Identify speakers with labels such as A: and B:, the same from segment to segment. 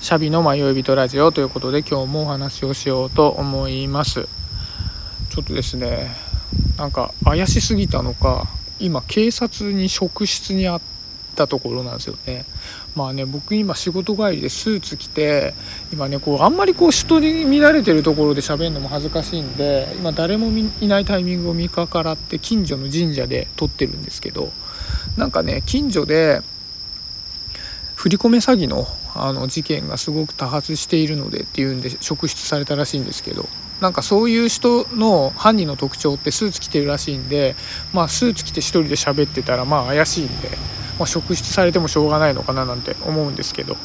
A: シャビの迷い人ラジオということで今日もお話をしようと思います。ちょっとですねなんか怪しすぎたのか今警察に職質にあったところなんですよね。まあね僕今仕事帰りでスーツ着て今ねこうあんまりこう人に見られてるところで喋るのも恥ずかしいんで今誰もいないタイミングを見計らって近所の神社で撮ってるんですけどなんかね近所で振り込め詐欺のあの事件がすごく多発しているのでっていうんで職質されたらしいんですけど。なんかそういう人の犯人の特徴ってスーツ着てるらしいんで、まあ、スーツ着て1人で喋ってたらまあ怪しいんで、まあ、職質されてもしょうがないのかななんて思うんですけど、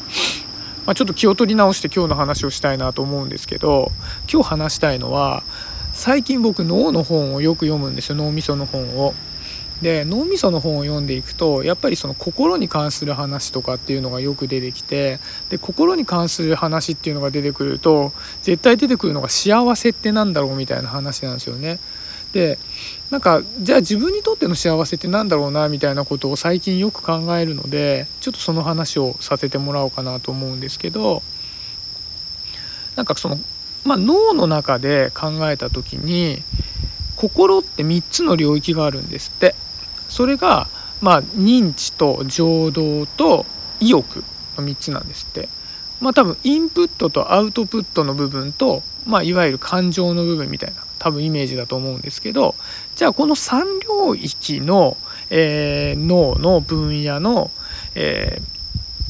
A: まあ、ちょっと気を取り直して今日の話をしたいなと思うんですけど今日話したいのは最近僕脳の本をよく読むんですよ。脳みその本を。で脳みその本を読んでいくとやっぱりその心に関する話とかっていうのがよく出てきてで心に関する話っていうのが出てくると絶対出てくるのが幸せって何だろうみたいな話なんですよね。でなんかじゃあ自分にとっての幸せって何だろうなみたいなことを最近よく考えるのでちょっとその話をさせてもらおうかなと思うんですけどなんかその、まあ、脳の中で考えた時に心って3つの領域があるんですって。それがまあ認知と情動と意欲の3つなんですって。まあ多分インプットとアウトプットの部分とまあいわゆる感情の部分みたいな多分イメージだと思うんですけどじゃあこの3領域の、えー、脳の分野の、え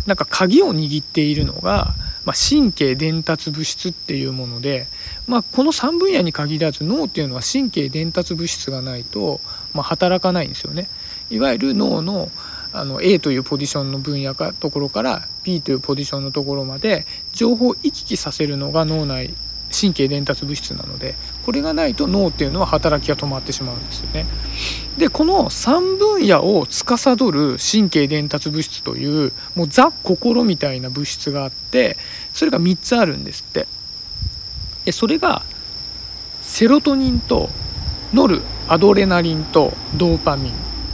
A: ー、なんか鍵を握っているのが、まあ、神経伝達物質っていうもので、まあ、この3分野に限らず脳っていうのは神経伝達物質がないとまあ、働かないんですよね。いわゆる脳のあの A というポジションの分野かところから B というポジションのところまで情報を行き来させるのが脳内神経伝達物質なのでこれがないと脳っていうのは働きが止まってしまうんですよね。でこの3分野を司る神経伝達物質というもうザ・心みたいな物質があってそれが3つあるんですって。でそれがセロトニンとノルアドレナリンとドーパミン、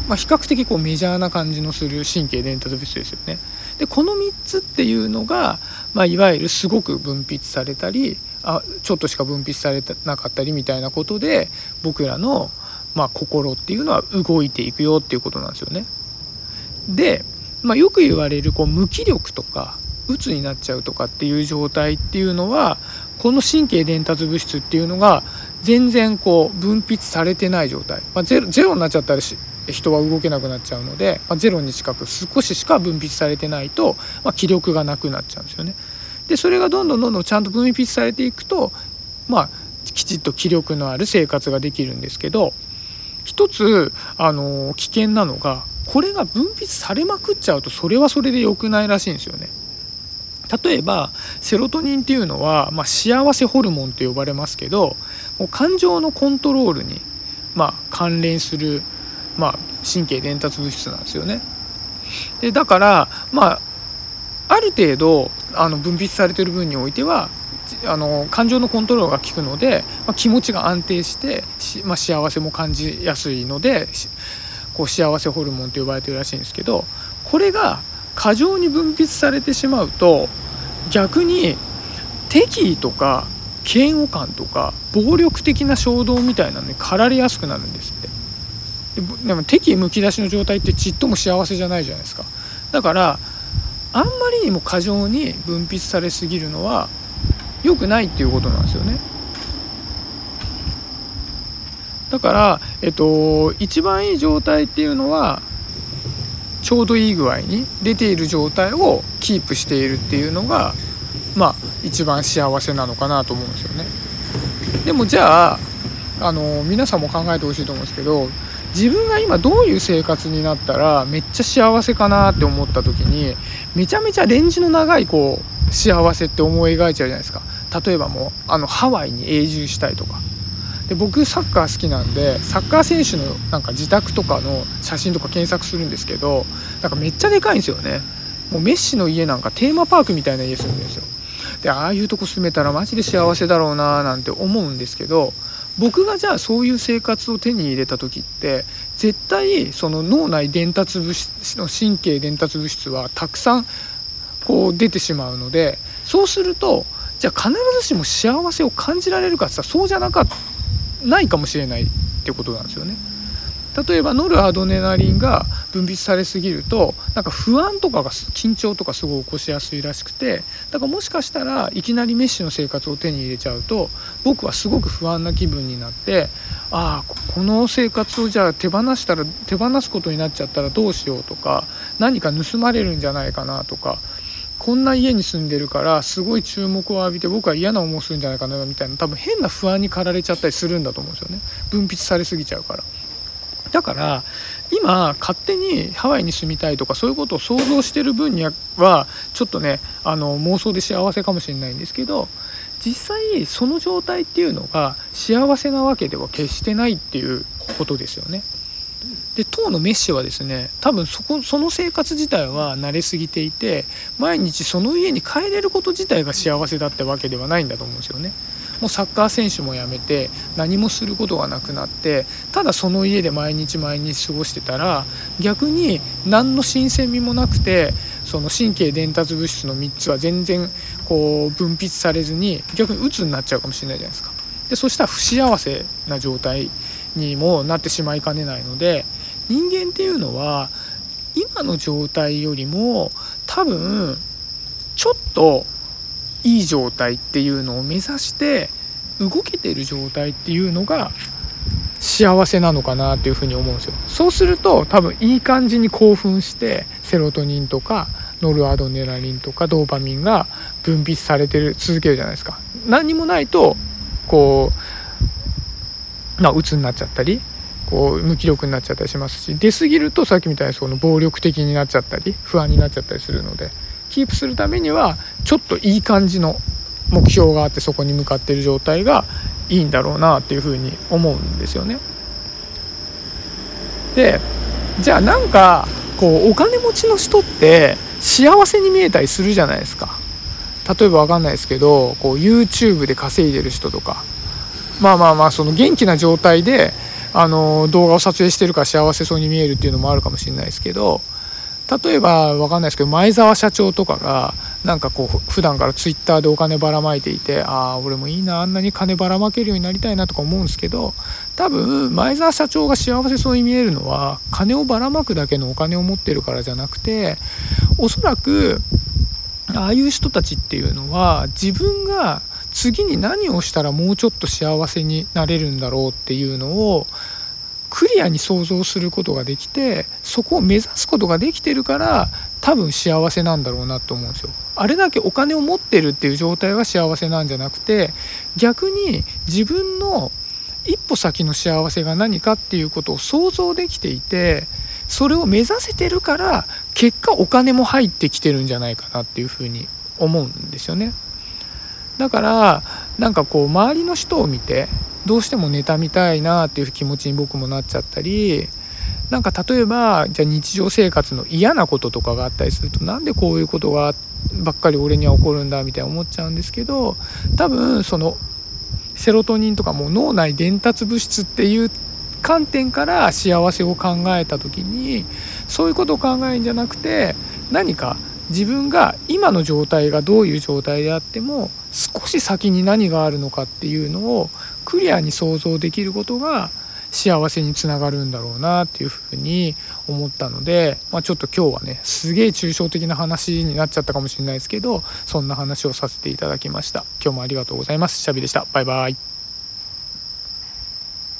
A: まあ、比較的こうメジャーな感じのする神経伝達物質ですよね。でこの3つっていうのが、まあ、いわゆるすごく分泌されたりあちょっとしか分泌されてなかったりみたいなことで僕らの、まあ、心っていうのは動いていくよっていうことなんですよね。で、まあ、よく言われるこう無気力とか鬱になっちゃうとかっていう状態っていうのはこの神経伝達物質っていうのが全然こう分泌されてない状態、まあ、ゼロゼロになっちゃったら人は動けなくなっちゃうので、まあ、ゼロに近く少ししか分泌されてないと、まあ、気力がなくなっちゃうんですよね。でそれがどんどんどんどんちゃんと分泌されていくとまあきちっと気力のある生活ができるんですけど一つあの危険なのがこれが分泌されまくっちゃうとそれはそれで良くないらしいんですよね。例えばセロトニンっていうのは、まあ、幸せホルモンと呼ばれますけどもう感情のコントロールに、まあ、関連する、まあ、神経伝達物質なんですよね。でだからまあある程度あの分泌されてる分においてはあの感情のコントロールが効くので、まあ、気持ちが安定してまあ、幸せも感じやすいのでこう幸せホルモンと呼ばれてるらしいんですけどこれが過剰に分泌されてしまうと逆に敵意とか嫌悪感とか暴力的な衝動みたいなのに駆られやすくなるんですって。でも敵意むき出しの状態ってちっとも幸せじゃないじゃないですか。だからあんまりにも過剰に分泌されすぎるのは良くないっていうことなんですよね。だから、えっと、一番いい状態っていうのはちょうどいい具合に出ている状態をキープしているっていうのがまあ一番幸せなのかなと思うんですよね。でもじゃああの皆さんも考えてほしいと思うんですけど自分が今どういう生活になったらめっちゃ幸せかなって思った時にめちゃめちゃレンジの長いこう幸せって思い描いちゃうじゃないですか。例えばもうあのハワイに永住したいとか。で僕サッカー好きなんでサッカー選手のなんか自宅とかの写真とか検索するんですけどなんかめっちゃでかいんですよね。もうメッシの家なんかテーマパークみたいな家住んでるんですよ。でああいうとこ住めたらマジで幸せだろうななんて思うんですけど僕がじゃあそういう生活を手に入れた時って絶対その脳内伝達物質の神経伝達物質はたくさんこう出てしまうのでそうするとじゃあ必ずしも幸せを感じられるかって言ったらそうじゃなかないかもしれないってことなんですよね。例えばノルアドネナリンが分泌されすぎるとなんか不安とかが緊張とかすごい起こしやすいらしくてだからもしかしたらいきなりメッシの生活を手に入れちゃうと僕はすごく不安な気分になってああこの生活をじゃあ手放したら手放すことになっちゃったらどうしようとか何か盗まれるんじゃないかなとかこんな家に住んでるからすごい注目を浴びて僕は嫌な思いするんじゃないかなみたいな多分変な不安に駆られちゃったりするんだと思うんですよね分泌されすぎちゃうから。だから今勝手にハワイに住みたいとかそういうことを想像してる分にはちょっとねあの妄想で幸せかもしれないんですけど実際その状態っていうのが幸せなわけでは決してないっていうことですよね。で当のメッシはですね多分そこその生活自体は慣れすぎていて毎日その家に帰れること自体が幸せだったわけではないんだと思うんですよね。もうサッカー選手も辞めて何もすることがなくなってただその家で毎日毎日過ごしてたら逆に何の新鮮味もなくてその神経伝達物質の3つは全然こう分泌されずに逆に鬱になっちゃうかもしれないじゃないですか。でそしたら不幸せな状態にもなってしまいかねないので人間っていうのは今の状態よりも多分ちょっといい状態っていうのを目指して動けてる状態っていうのが幸せなのかなっていうふうに思うんですよ。そうすると多分いい感じに興奮してセロトニンとかノルアドネラリンとかドーパミンが分泌されてる続けるじゃないですか。何にもないとこうまあ鬱になっちゃったりこう無気力になっちゃったりしますし出過ぎるとさっきみたいにその暴力的になっちゃったり不安になっちゃったりするのでキープするためにはちょっといい感じの目標があってそこに向かっている状態がいいんだろうなっていうふうに思うんですよね。でじゃあなんかこうお金持ちの人って幸せに見えたりするじゃないですか。例えば分かんないですけどこう YouTube で稼いでる人とかまあまあまあその元気な状態であの動画を撮影してるから幸せそうに見えるっていうのもあるかもしれないですけど例えば分かんないですけど前澤社長とかがなんかこう普段からツイッターでお金ばらまいていてああ俺もいいなあんなに金ばらまけるようになりたいなとか思うんですけど多分前澤社長が幸せそうに見えるのは金をばらまくだけのお金を持ってるからじゃなくておそらくああいう人たちっていうのは自分が次に何をしたらもうちょっと幸せになれるんだろうっていうのをクリアに想像することができてそこを目指すことができてるから多分幸せなんだろうなと思うんですよ。あれだけお金を持ってるっていう状態が幸せなんじゃなくて逆に自分の一歩先の幸せが何かっていうことを想像できていてそれを目指せてるから結果お金も入ってきてるんじゃないかなっていうふうに思うんですよね。だからなんかこう周りの人を見てどうしても妬みたいなっていう気持ちに僕もなっちゃったりなんか例えばじゃあ日常生活の嫌なこととかがあったりするとなんでこういうことがばっかり俺には起こるんだみたいな思っちゃうんですけど多分そのセロトニンとかも脳内伝達物質っていう観点から幸せを考えた時にそういうことを考えるんじゃなくて何か自分が今の状態がどういう状態であっても少し先に何があるのかっていうのをクリアに想像できることが幸せにつながるんだろうなっていうふうに思ったので、まあ、ちょっと今日はねすげえ抽象的な話になっちゃったかもしれないですけどそんな話をさせていただきました。今日もありがとうございます。シャビでした。バイバイ。